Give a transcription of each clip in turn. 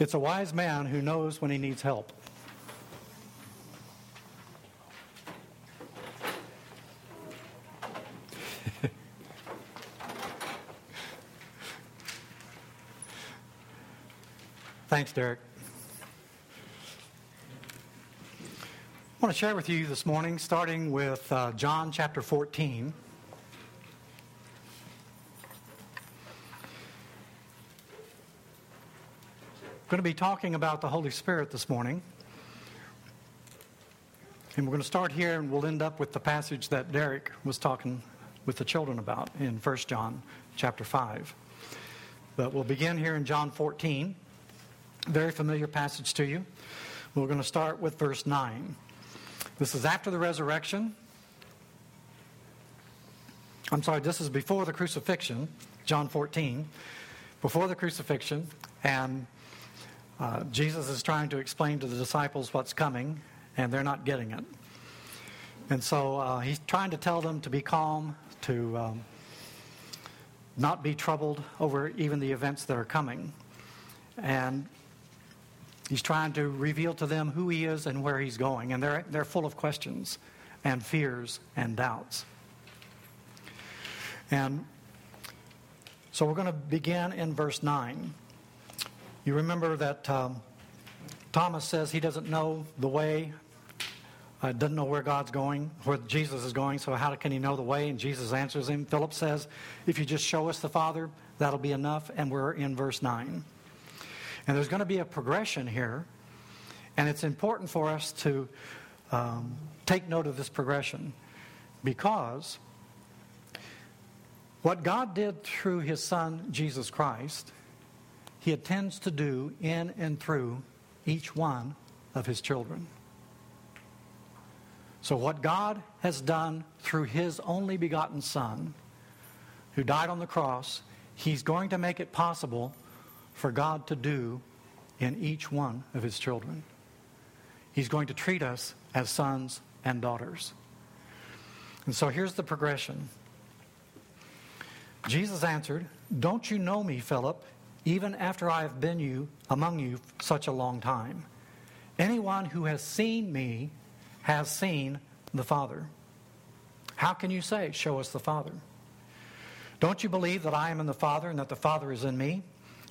It's a wise man who knows when he needs help. Thanks, Derek. I want to share with you this morning, starting with uh, John chapter 14. Going to be talking about the Holy Spirit this morning. And we're going to start here and we'll end up with the passage that Derek was talking with the children about in 1 John chapter 5. But we'll begin here in John 14. Very familiar passage to you. We're going to start with verse 9. This is after the resurrection. I'm sorry, this is before the crucifixion, John 14. Before the crucifixion, and uh, Jesus is trying to explain to the disciples what's coming, and they're not getting it. And so uh, he's trying to tell them to be calm, to um, not be troubled over even the events that are coming. And He's trying to reveal to them who he is and where he's going, and they're, they're full of questions and fears and doubts. And so we're going to begin in verse 9. You remember that um, Thomas says he doesn't know the way, uh, doesn't know where God's going, where Jesus is going, so how can he know the way? And Jesus answers him. Philip says, If you just show us the Father, that'll be enough. And we're in verse 9. And there's going to be a progression here, and it's important for us to um, take note of this progression because what God did through His Son, Jesus Christ, He intends to do in and through each one of His children. So, what God has done through His only begotten Son, who died on the cross, He's going to make it possible for God to do in each one of his children. He's going to treat us as sons and daughters. And so here's the progression. Jesus answered, Don't you know me, Philip, even after I have been you among you such a long time? Anyone who has seen me has seen the Father. How can you say, Show us the Father? Don't you believe that I am in the Father and that the Father is in me?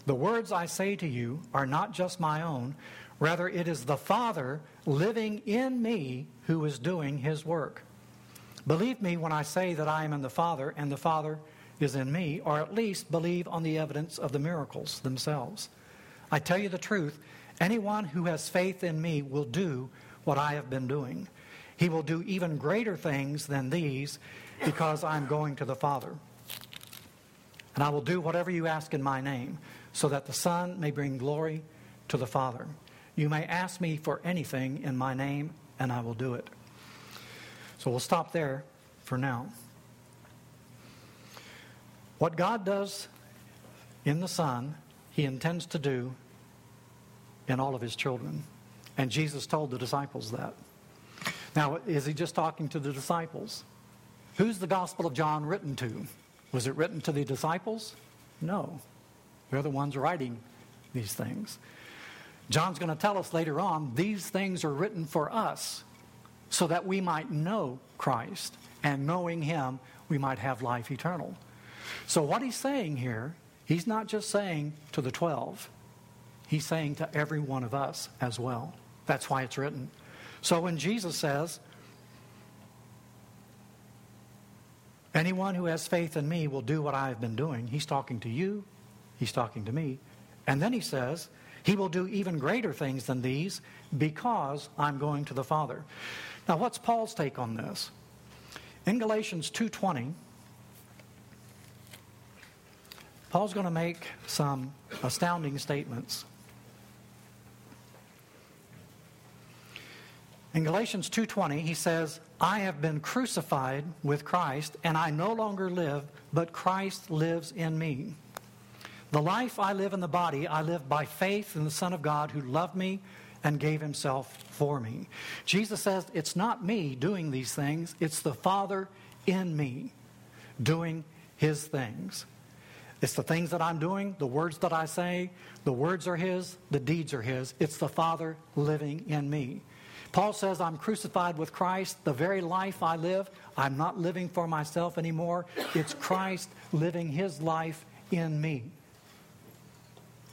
The words I say to you are not just my own, rather, it is the Father living in me who is doing his work. Believe me when I say that I am in the Father and the Father is in me, or at least believe on the evidence of the miracles themselves. I tell you the truth anyone who has faith in me will do what I have been doing. He will do even greater things than these because I'm going to the Father. And I will do whatever you ask in my name so that the Son may bring glory to the Father. You may ask me for anything in my name, and I will do it. So we'll stop there for now. What God does in the Son, He intends to do in all of His children. And Jesus told the disciples that. Now, is He just talking to the disciples? Who's the Gospel of John written to? Was it written to the disciples? No. They're the ones writing these things. John's going to tell us later on these things are written for us so that we might know Christ, and knowing Him, we might have life eternal. So, what he's saying here, he's not just saying to the 12, he's saying to every one of us as well. That's why it's written. So, when Jesus says, Anyone who has faith in me will do what I have been doing, he's talking to you He's talking to me. And then he says, He will do even greater things than these because I'm going to the Father. Now, what's Paul's take on this? In Galatians 2:20, Paul's going to make some astounding statements. In Galatians 2:20, he says, "I have been crucified with Christ, and I no longer live, but Christ lives in me." The life I live in the body, I live by faith in the Son of God who loved me and gave himself for me. Jesus says, It's not me doing these things, it's the Father in me doing his things. It's the things that I'm doing, the words that I say. The words are His, the deeds are His. It's the Father living in me. Paul says, I'm crucified with Christ. The very life I live, I'm not living for myself anymore. It's Christ living His life in me.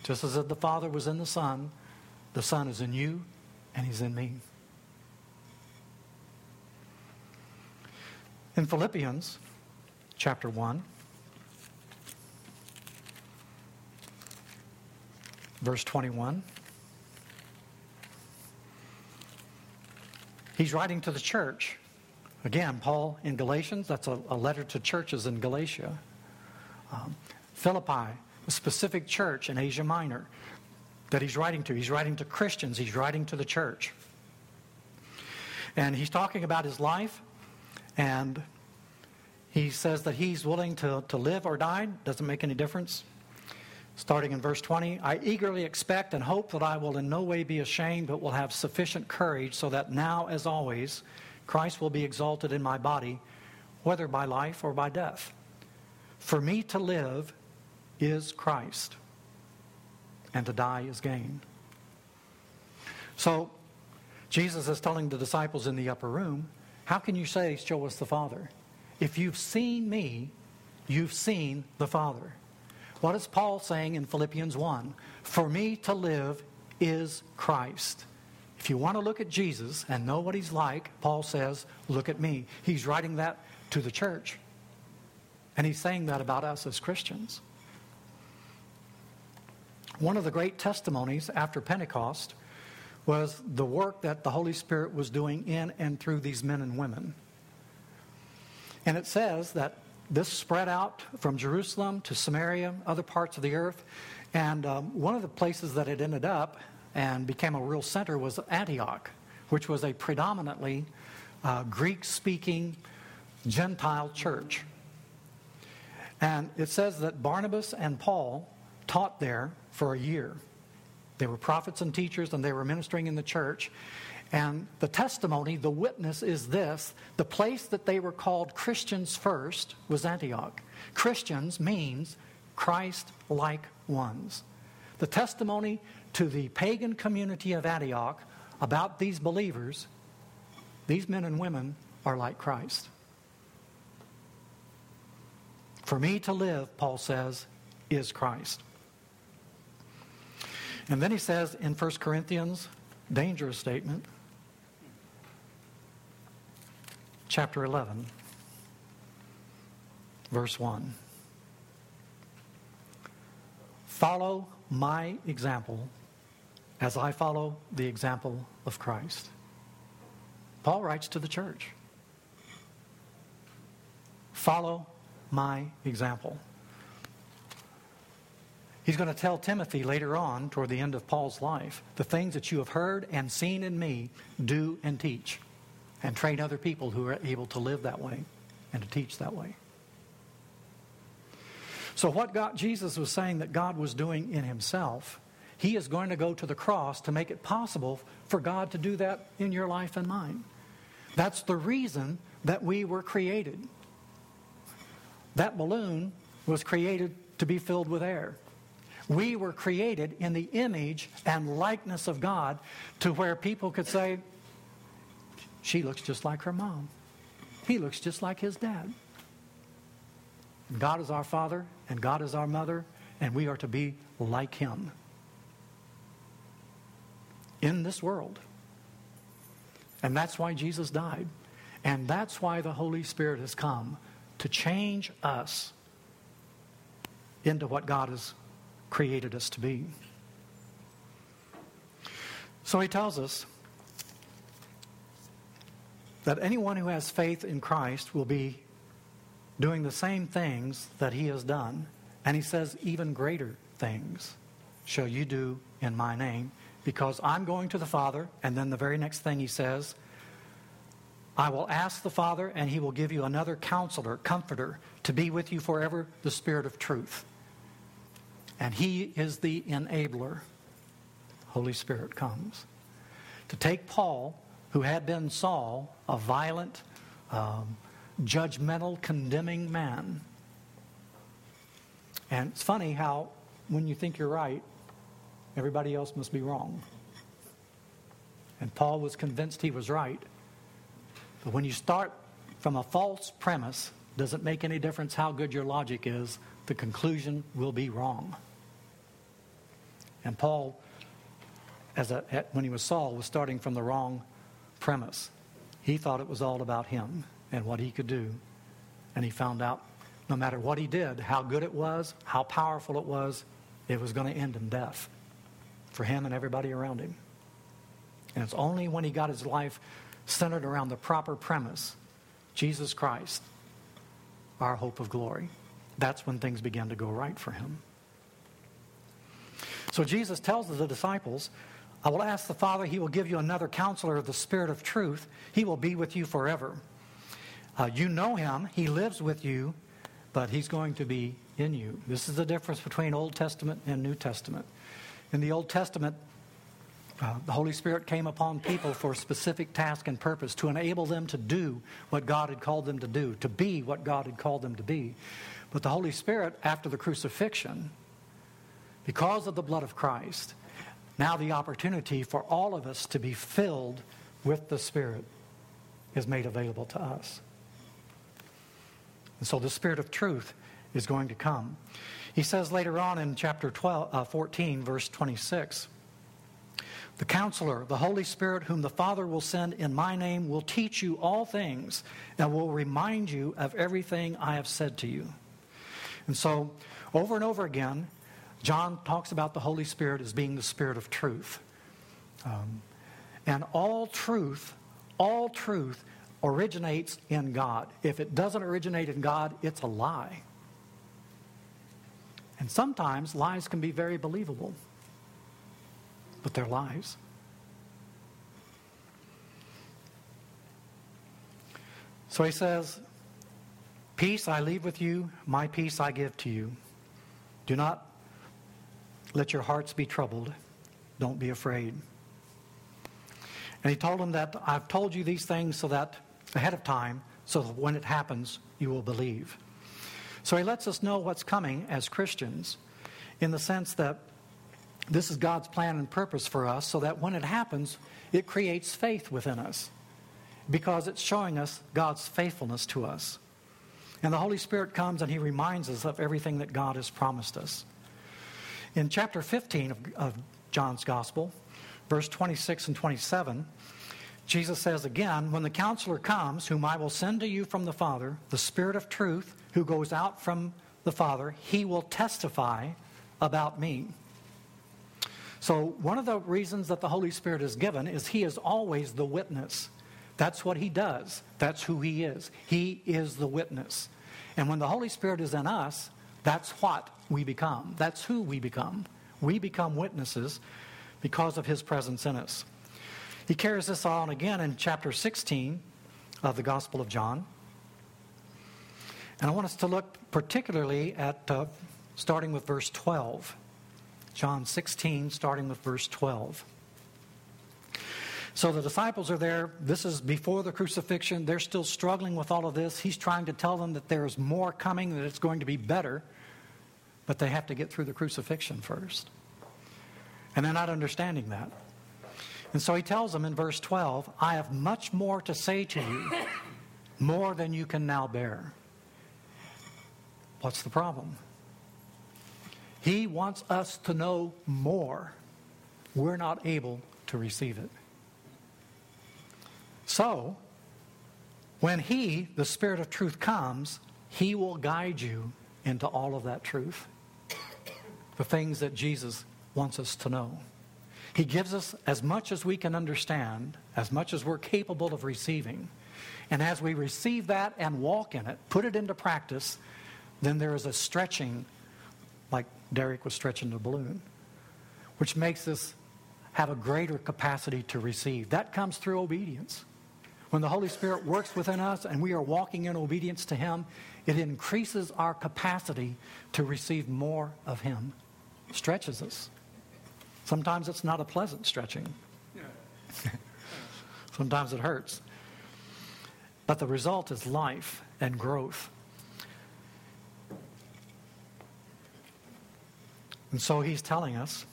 Just as if the Father was in the Son, the Son is in you and He's in me. In Philippians chapter 1, verse 21. He's writing to the church. Again, Paul in Galatians, that's a, a letter to churches in Galatia. Um, Philippi, a specific church in Asia Minor that he's writing to. He's writing to Christians, he's writing to the church. And he's talking about his life, and he says that he's willing to, to live or die, doesn't make any difference. Starting in verse 20, I eagerly expect and hope that I will in no way be ashamed, but will have sufficient courage, so that now, as always, Christ will be exalted in my body, whether by life or by death. For me to live is Christ, and to die is gain. So, Jesus is telling the disciples in the upper room, How can you say, Show us the Father? If you've seen me, you've seen the Father. What is Paul saying in Philippians 1? For me to live is Christ. If you want to look at Jesus and know what he's like, Paul says, look at me. He's writing that to the church. And he's saying that about us as Christians. One of the great testimonies after Pentecost was the work that the Holy Spirit was doing in and through these men and women. And it says that this spread out from Jerusalem to Samaria, other parts of the earth. And um, one of the places that it ended up and became a real center was Antioch, which was a predominantly uh, Greek speaking Gentile church. And it says that Barnabas and Paul taught there for a year. They were prophets and teachers, and they were ministering in the church. And the testimony, the witness is this the place that they were called Christians first was Antioch. Christians means Christ like ones. The testimony to the pagan community of Antioch about these believers, these men and women are like Christ. For me to live, Paul says, is Christ. And then he says in 1 Corinthians, dangerous statement, chapter 11, verse 1. Follow my example as I follow the example of Christ. Paul writes to the church Follow my example. He's going to tell Timothy later on, toward the end of Paul's life, the things that you have heard and seen in me, do and teach and train other people who are able to live that way and to teach that way. So, what God, Jesus was saying that God was doing in himself, he is going to go to the cross to make it possible for God to do that in your life and mine. That's the reason that we were created. That balloon was created to be filled with air. We were created in the image and likeness of God to where people could say, she looks just like her mom. He looks just like his dad. God is our father, and God is our mother, and we are to be like him in this world. And that's why Jesus died. And that's why the Holy Spirit has come to change us into what God has created us to be. So he tells us that anyone who has faith in Christ will be doing the same things that he has done. And he says, even greater things shall you do in my name, because I'm going to the Father. And then the very next thing he says, I will ask the Father, and he will give you another counselor, comforter, to be with you forever, the Spirit of truth. And he is the enabler. Holy Spirit comes. To take Paul who had been Saul, a violent, um, judgmental, condemning man, And it's funny how when you think you're right, everybody else must be wrong. And Paul was convinced he was right. But when you start from a false premise, doesn't make any difference how good your logic is, the conclusion will be wrong. And Paul, as a, when he was Saul, was starting from the wrong premise. He thought it was all about him and what he could do. And he found out no matter what he did, how good it was, how powerful it was, it was going to end in death for him and everybody around him. And it's only when he got his life centered around the proper premise Jesus Christ, our hope of glory. That's when things began to go right for him. So Jesus tells the disciples, I will ask the Father, He will give you another counselor, the Spirit of truth. He will be with you forever. Uh, you know Him, He lives with you, but He's going to be in you. This is the difference between Old Testament and New Testament. In the Old Testament, uh, the Holy Spirit came upon people for a specific task and purpose to enable them to do what God had called them to do, to be what God had called them to be. But the Holy Spirit, after the crucifixion, because of the blood of Christ, now the opportunity for all of us to be filled with the Spirit is made available to us. And so the Spirit of truth is going to come. He says later on in chapter 12, uh, 14, verse 26 The counselor, the Holy Spirit, whom the Father will send in my name, will teach you all things and will remind you of everything I have said to you. And so, over and over again, John talks about the Holy Spirit as being the Spirit of truth. Um, and all truth, all truth originates in God. If it doesn't originate in God, it's a lie. And sometimes lies can be very believable, but they're lies. So he says, Peace I leave with you, my peace I give to you. Do not let your hearts be troubled. Don't be afraid. And he told them that I've told you these things so that ahead of time, so that when it happens, you will believe. So he lets us know what's coming as Christians in the sense that this is God's plan and purpose for us so that when it happens, it creates faith within us because it's showing us God's faithfulness to us. And the Holy Spirit comes and he reminds us of everything that God has promised us. In chapter 15 of, of John's Gospel, verse 26 and 27, Jesus says again, When the counselor comes, whom I will send to you from the Father, the Spirit of truth, who goes out from the Father, he will testify about me. So, one of the reasons that the Holy Spirit is given is he is always the witness. That's what he does, that's who he is. He is the witness. And when the Holy Spirit is in us, that's what we become. That's who we become. We become witnesses because of his presence in us. He carries this on again in chapter 16 of the Gospel of John. And I want us to look particularly at uh, starting with verse 12. John 16, starting with verse 12. So the disciples are there. This is before the crucifixion. They're still struggling with all of this. He's trying to tell them that there's more coming, that it's going to be better. But they have to get through the crucifixion first. And they're not understanding that. And so he tells them in verse 12, I have much more to say to you, more than you can now bear. What's the problem? He wants us to know more. We're not able to receive it. So, when He, the Spirit of truth, comes, He will guide you into all of that truth. The things that Jesus wants us to know. He gives us as much as we can understand, as much as we're capable of receiving. And as we receive that and walk in it, put it into practice, then there is a stretching, like Derek was stretching the balloon, which makes us have a greater capacity to receive. That comes through obedience. When the Holy Spirit works within us and we are walking in obedience to Him, it increases our capacity to receive more of Him, stretches us. Sometimes it's not a pleasant stretching, sometimes it hurts. But the result is life and growth. And so he's telling us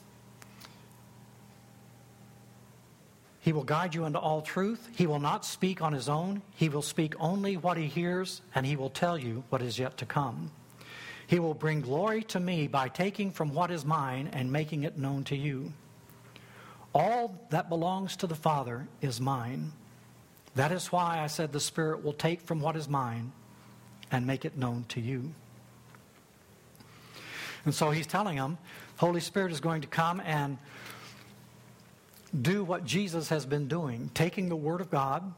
He will guide you into all truth. He will not speak on his own. He will speak only what he hears, and he will tell you what is yet to come. He will bring glory to me by taking from what is mine and making it known to you. All that belongs to the Father is mine. That is why I said the Spirit will take from what is mine and make it known to you. And so he's telling them, Holy Spirit is going to come and do what Jesus has been doing, taking the Word of God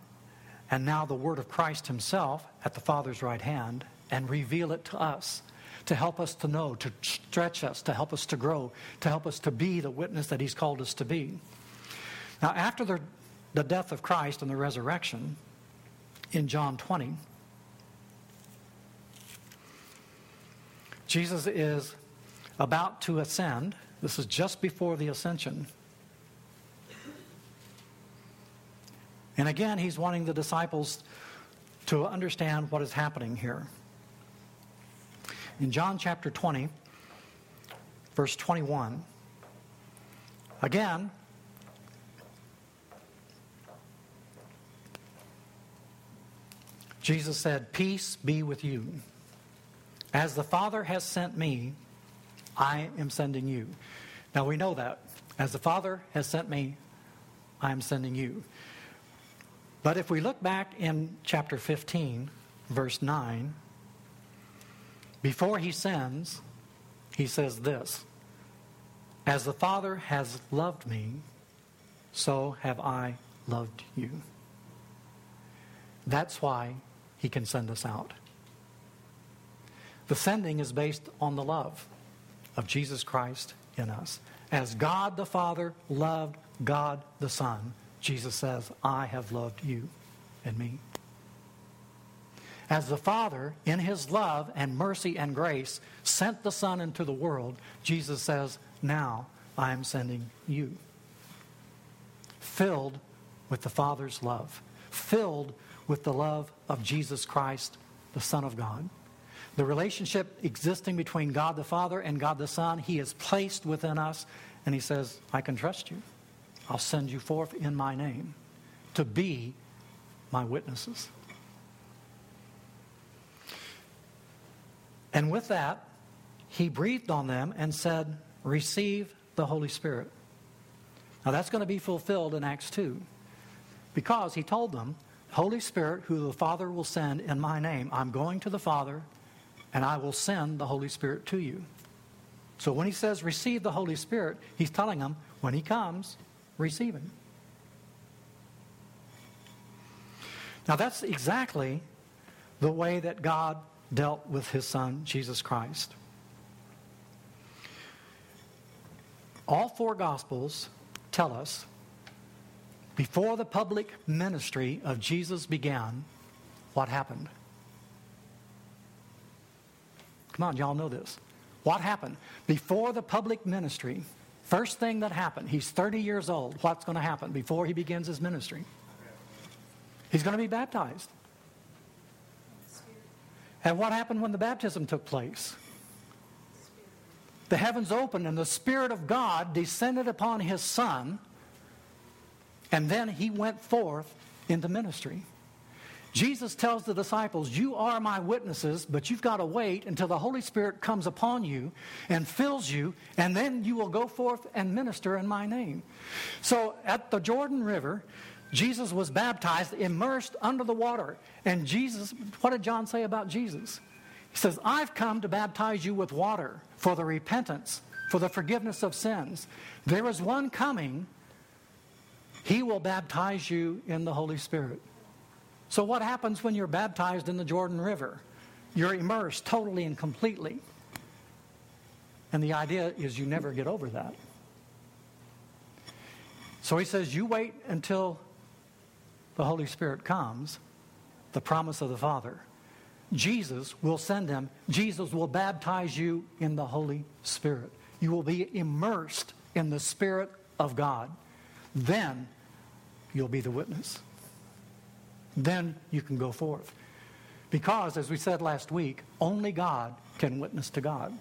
and now the Word of Christ Himself at the Father's right hand and reveal it to us to help us to know, to stretch us, to help us to grow, to help us to be the witness that He's called us to be. Now, after the, the death of Christ and the resurrection in John 20, Jesus is about to ascend. This is just before the ascension. And again, he's wanting the disciples to understand what is happening here. In John chapter 20, verse 21, again, Jesus said, Peace be with you. As the Father has sent me, I am sending you. Now we know that. As the Father has sent me, I am sending you. But if we look back in chapter 15, verse 9, before he sends, he says this As the Father has loved me, so have I loved you. That's why he can send us out. The sending is based on the love of Jesus Christ in us. As God the Father loved God the Son, Jesus says, I have loved you and me. As the Father, in his love and mercy and grace, sent the Son into the world, Jesus says, Now I am sending you. Filled with the Father's love, filled with the love of Jesus Christ, the Son of God. The relationship existing between God the Father and God the Son, He has placed within us, and He says, I can trust you. I'll send you forth in my name to be my witnesses. And with that, he breathed on them and said, Receive the Holy Spirit. Now that's going to be fulfilled in Acts 2 because he told them, Holy Spirit, who the Father will send in my name, I'm going to the Father and I will send the Holy Spirit to you. So when he says receive the Holy Spirit, he's telling them when he comes, receive him. Now, that's exactly the way that God dealt with his son, Jesus Christ. All four Gospels tell us before the public ministry of Jesus began, what happened. Come on, y'all know this. What happened? Before the public ministry First thing that happened, he's 30 years old. What's going to happen before he begins his ministry? He's going to be baptized. And what happened when the baptism took place? The heavens opened and the Spirit of God descended upon his son, and then he went forth into ministry. Jesus tells the disciples, You are my witnesses, but you've got to wait until the Holy Spirit comes upon you and fills you, and then you will go forth and minister in my name. So at the Jordan River, Jesus was baptized, immersed under the water. And Jesus, what did John say about Jesus? He says, I've come to baptize you with water for the repentance, for the forgiveness of sins. There is one coming, he will baptize you in the Holy Spirit. So, what happens when you're baptized in the Jordan River? You're immersed totally and completely. And the idea is you never get over that. So he says, You wait until the Holy Spirit comes, the promise of the Father. Jesus will send him. Jesus will baptize you in the Holy Spirit. You will be immersed in the Spirit of God. Then you'll be the witness then you can go forth. Because, as we said last week, only God can witness to God.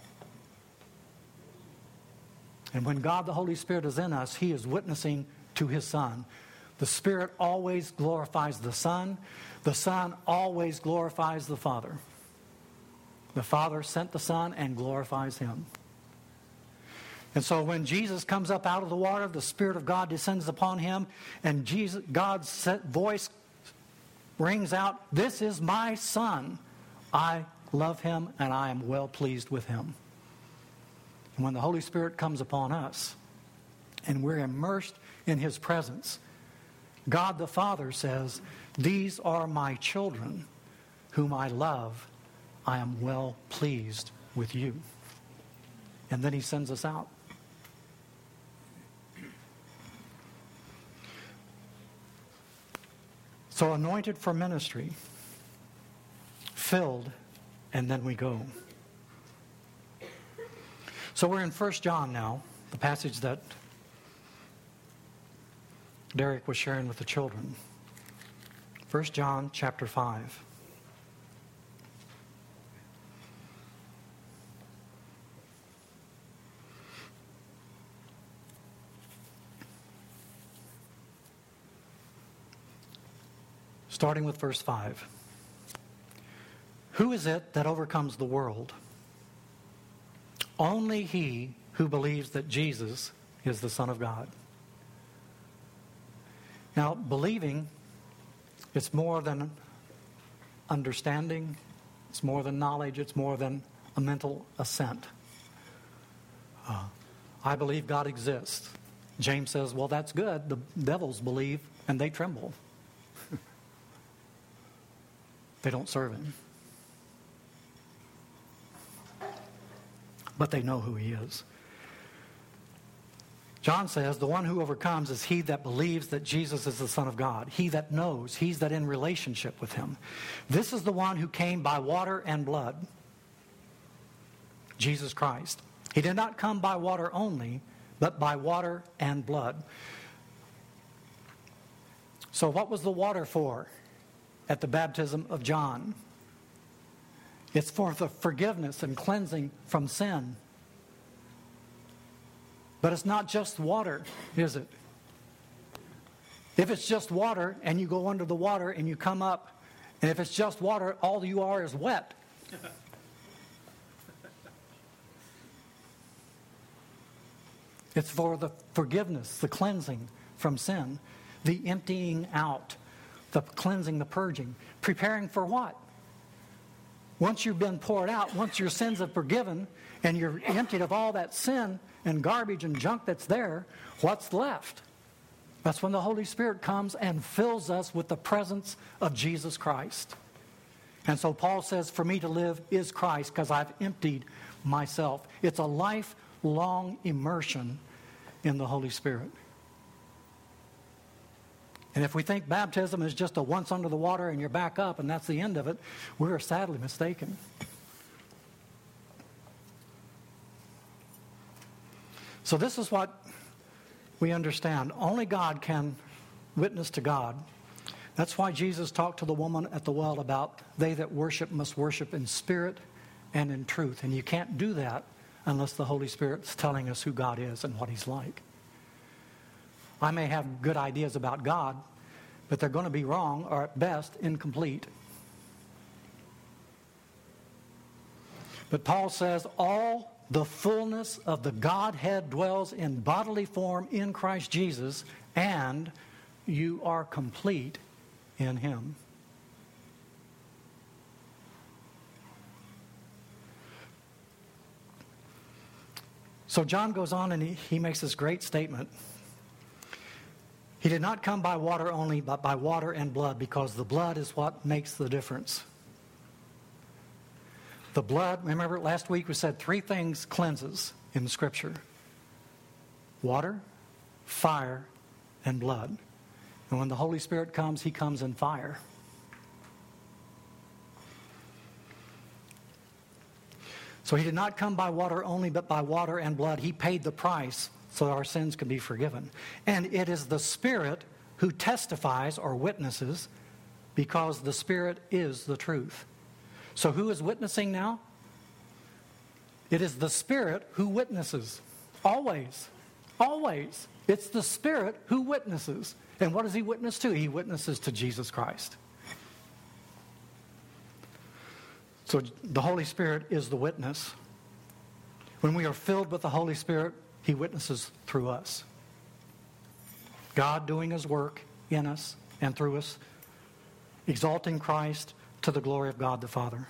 And when God the Holy Spirit is in us, He is witnessing to His Son. The Spirit always glorifies the Son, the Son always glorifies the Father. The Father sent the Son and glorifies Him. And so when Jesus comes up out of the water, the Spirit of God descends upon him, and Jesus, God's voice rings out, This is my Son. I love him, and I am well pleased with him. And when the Holy Spirit comes upon us, and we're immersed in his presence, God the Father says, These are my children, whom I love. I am well pleased with you. And then he sends us out. So, anointed for ministry, filled, and then we go. So, we're in 1 John now, the passage that Derek was sharing with the children. 1 John chapter 5. starting with verse 5. Who is it that overcomes the world? Only he who believes that Jesus is the Son of God. Now, believing, it's more than understanding, it's more than knowledge, it's more than a mental assent. Uh, I believe God exists. James says, Well, that's good. The devils believe and they tremble. They don't serve him. But they know who he is. John says, The one who overcomes is he that believes that Jesus is the Son of God. He that knows, he's that in relationship with him. This is the one who came by water and blood, Jesus Christ. He did not come by water only, but by water and blood. So, what was the water for? at the baptism of John. It's for the forgiveness and cleansing from sin. But it's not just water, is it? If it's just water and you go under the water and you come up, and if it's just water, all you are is wet. it's for the forgiveness, the cleansing from sin, the emptying out the cleansing, the purging. Preparing for what? Once you've been poured out, once your sins are forgiven, and you're emptied of all that sin and garbage and junk that's there, what's left? That's when the Holy Spirit comes and fills us with the presence of Jesus Christ. And so Paul says, For me to live is Christ because I've emptied myself. It's a lifelong immersion in the Holy Spirit. And if we think baptism is just a once under the water and you're back up and that's the end of it, we're sadly mistaken. So, this is what we understand. Only God can witness to God. That's why Jesus talked to the woman at the well about they that worship must worship in spirit and in truth. And you can't do that unless the Holy Spirit's telling us who God is and what He's like. I may have good ideas about God, but they're going to be wrong or at best incomplete. But Paul says, all the fullness of the Godhead dwells in bodily form in Christ Jesus, and you are complete in Him. So John goes on and he, he makes this great statement. He did not come by water only, but by water and blood, because the blood is what makes the difference. The blood, remember last week we said three things cleanses in the scripture water, fire, and blood. And when the Holy Spirit comes, he comes in fire. So he did not come by water only, but by water and blood. He paid the price so our sins can be forgiven. And it is the Spirit who testifies or witnesses because the Spirit is the truth. So who is witnessing now? It is the Spirit who witnesses. Always. Always. It's the Spirit who witnesses. And what does he witness to? He witnesses to Jesus Christ. So the Holy Spirit is the witness. When we are filled with the Holy Spirit, he witnesses through us. God doing his work in us and through us, exalting Christ to the glory of God the Father.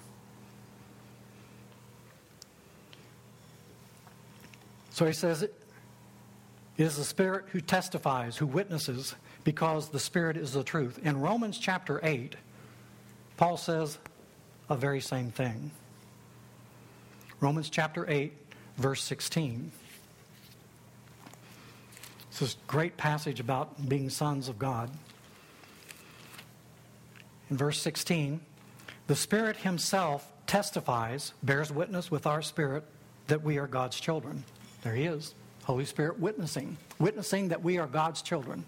So he says, It is the Spirit who testifies, who witnesses, because the Spirit is the truth. In Romans chapter 8, Paul says a very same thing. Romans chapter 8, verse 16. It's this great passage about being sons of God. In verse 16, the Spirit Himself testifies, bears witness with our spirit that we are God's children. There he is. Holy Spirit witnessing. Witnessing that we are God's children.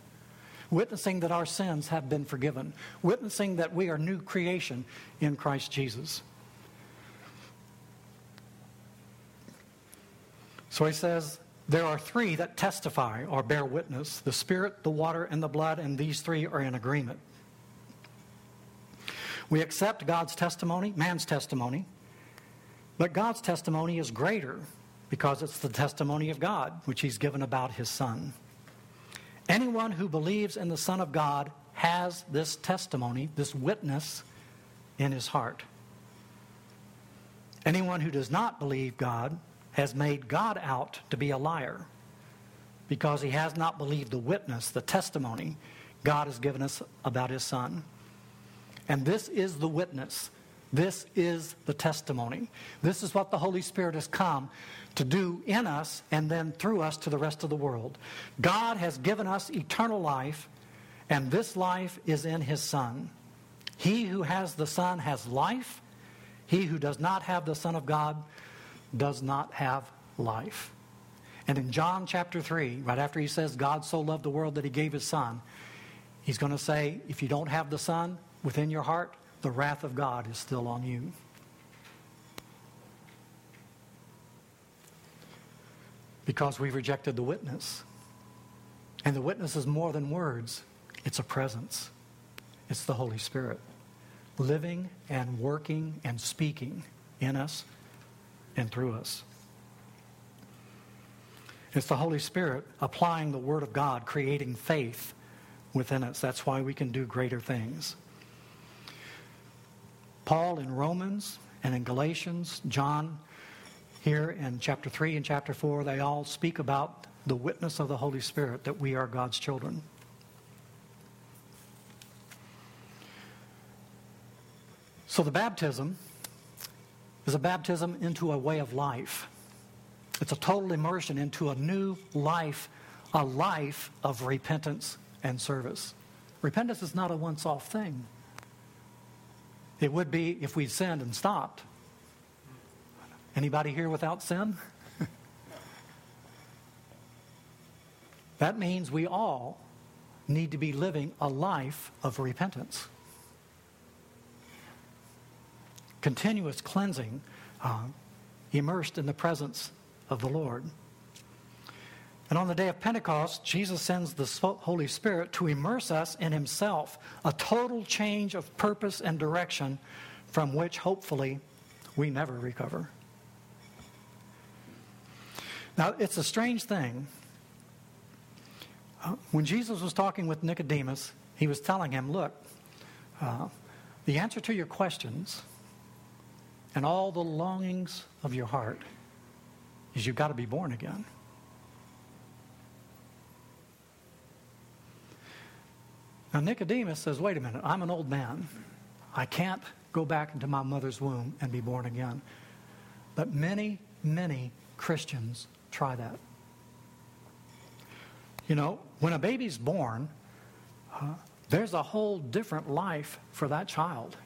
Witnessing that our sins have been forgiven. Witnessing that we are new creation in Christ Jesus. So he says, there are three that testify or bear witness the Spirit, the water, and the blood, and these three are in agreement. We accept God's testimony, man's testimony, but God's testimony is greater because it's the testimony of God, which he's given about his Son. Anyone who believes in the Son of God has this testimony, this witness in his heart. Anyone who does not believe God has made God out to be a liar because he has not believed the witness, the testimony God has given us about his Son. And this is the witness. This is the testimony. This is what the Holy Spirit has come to do in us and then through us to the rest of the world. God has given us eternal life, and this life is in His Son. He who has the Son has life. He who does not have the Son of God does not have life. And in John chapter 3, right after he says, God so loved the world that he gave his Son, he's going to say, if you don't have the Son within your heart, the wrath of God is still on you. because we've rejected the witness. And the witness is more than words, it's a presence. It's the Holy Spirit living and working and speaking in us and through us. It's the Holy Spirit applying the Word of God, creating faith within us. That's why we can do greater things. Paul in Romans and in Galatians, John here in chapter 3 and chapter 4, they all speak about the witness of the Holy Spirit that we are God's children. So the baptism is a baptism into a way of life. It's a total immersion into a new life, a life of repentance and service. Repentance is not a once off thing. It would be if we sinned and stopped. Anybody here without sin? that means we all need to be living a life of repentance. Continuous cleansing, uh, immersed in the presence of the Lord. And on the day of Pentecost, Jesus sends the Holy Spirit to immerse us in Himself, a total change of purpose and direction from which hopefully we never recover. Now, it's a strange thing. Uh, when Jesus was talking with Nicodemus, he was telling him, Look, uh, the answer to your questions and all the longings of your heart is you've got to be born again. Now, Nicodemus says, Wait a minute, I'm an old man. I can't go back into my mother's womb and be born again. But many, many Christians Try that. You know, when a baby's born, uh, there's a whole different life for that child.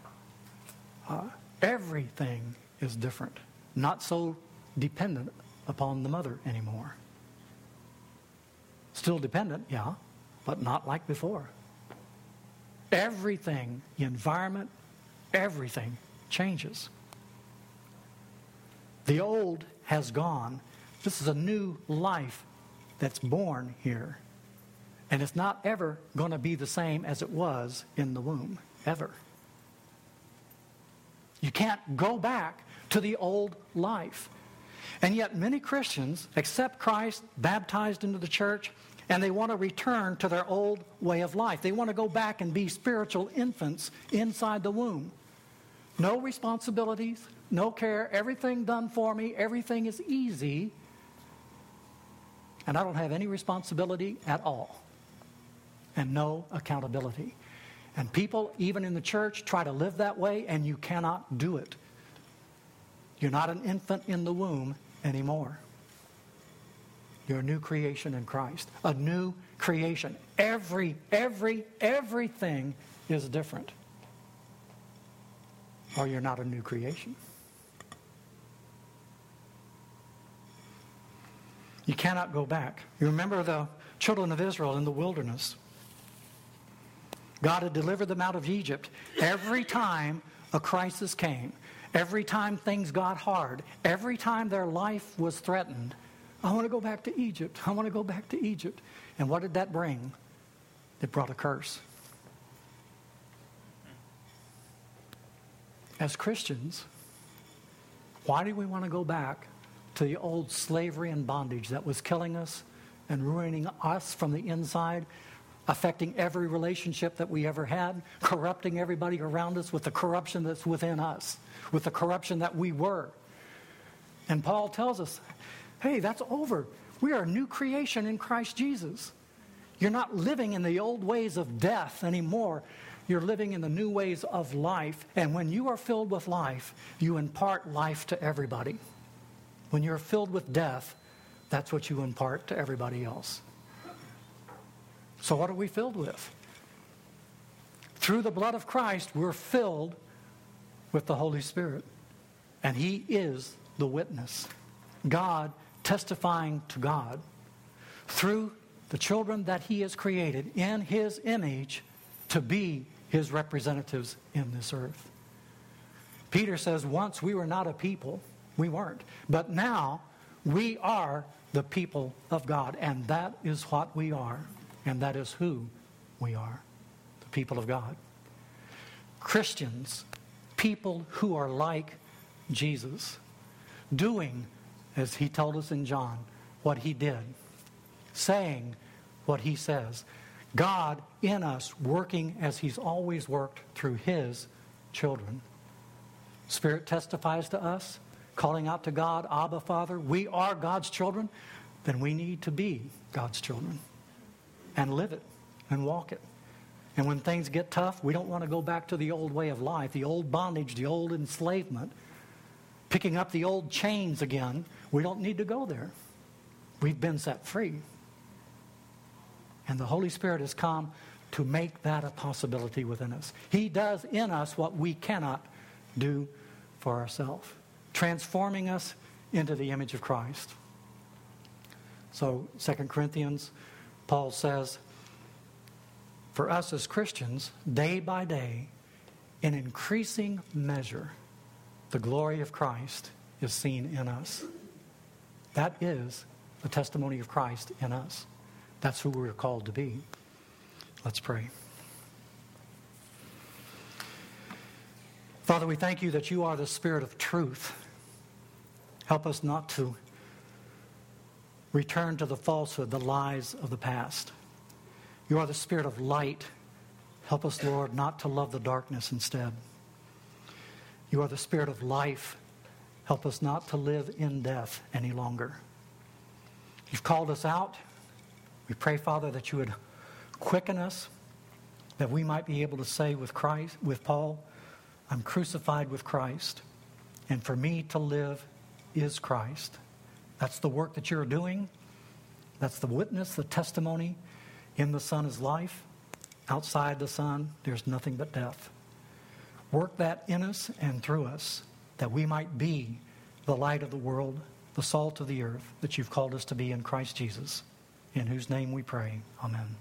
Uh, everything is different, not so dependent upon the mother anymore. Still dependent, yeah, but not like before. Everything, the environment, everything changes. The old has gone This is a new life that's born here. And it's not ever going to be the same as it was in the womb, ever. You can't go back to the old life. And yet, many Christians accept Christ, baptized into the church, and they want to return to their old way of life. They want to go back and be spiritual infants inside the womb. No responsibilities, no care, everything done for me, everything is easy, and I don't have any responsibility at all, and no accountability. And people, even in the church, try to live that way, and you cannot do it. You're not an infant in the womb anymore. You're a new creation in Christ. A new creation. Every, every, everything is different. Or you're not a new creation. You cannot go back. You remember the children of Israel in the wilderness. God had delivered them out of Egypt. Every time a crisis came, every time things got hard, every time their life was threatened, I want to go back to Egypt. I want to go back to Egypt. And what did that bring? It brought a curse. As Christians, why do we want to go back to the old slavery and bondage that was killing us and ruining us from the inside, affecting every relationship that we ever had, corrupting everybody around us with the corruption that's within us, with the corruption that we were? And Paul tells us, hey, that's over. We are a new creation in Christ Jesus. You're not living in the old ways of death anymore. You're living in the new ways of life. And when you are filled with life, you impart life to everybody. When you're filled with death, that's what you impart to everybody else. So, what are we filled with? Through the blood of Christ, we're filled with the Holy Spirit. And He is the witness. God testifying to God through the children that He has created in His image to be His representatives in this earth. Peter says, Once we were not a people we weren't. But now we are the people of God, and that is what we are, and that is who we are the people of God. Christians, people who are like Jesus, doing, as he told us in John, what he did, saying what he says. God in us working as he's always worked through his children. Spirit testifies to us calling out to God, Abba, Father, we are God's children, then we need to be God's children and live it and walk it. And when things get tough, we don't want to go back to the old way of life, the old bondage, the old enslavement, picking up the old chains again. We don't need to go there. We've been set free. And the Holy Spirit has come to make that a possibility within us. He does in us what we cannot do for ourselves transforming us into the image of Christ. So, 2 Corinthians, Paul says, for us as Christians, day by day, in increasing measure, the glory of Christ is seen in us. That is the testimony of Christ in us. That's who we're called to be. Let's pray. Father, we thank you that you are the Spirit of truth. Help us not to return to the falsehood, the lies of the past. You are the Spirit of light. Help us, Lord, not to love the darkness instead. You are the Spirit of life. Help us not to live in death any longer. You've called us out. We pray, Father, that you would quicken us, that we might be able to say with Christ, with Paul, I'm crucified with Christ, and for me to live is Christ. That's the work that you're doing. That's the witness, the testimony. In the Son is life. Outside the Son, there's nothing but death. Work that in us and through us that we might be the light of the world, the salt of the earth that you've called us to be in Christ Jesus, in whose name we pray. Amen.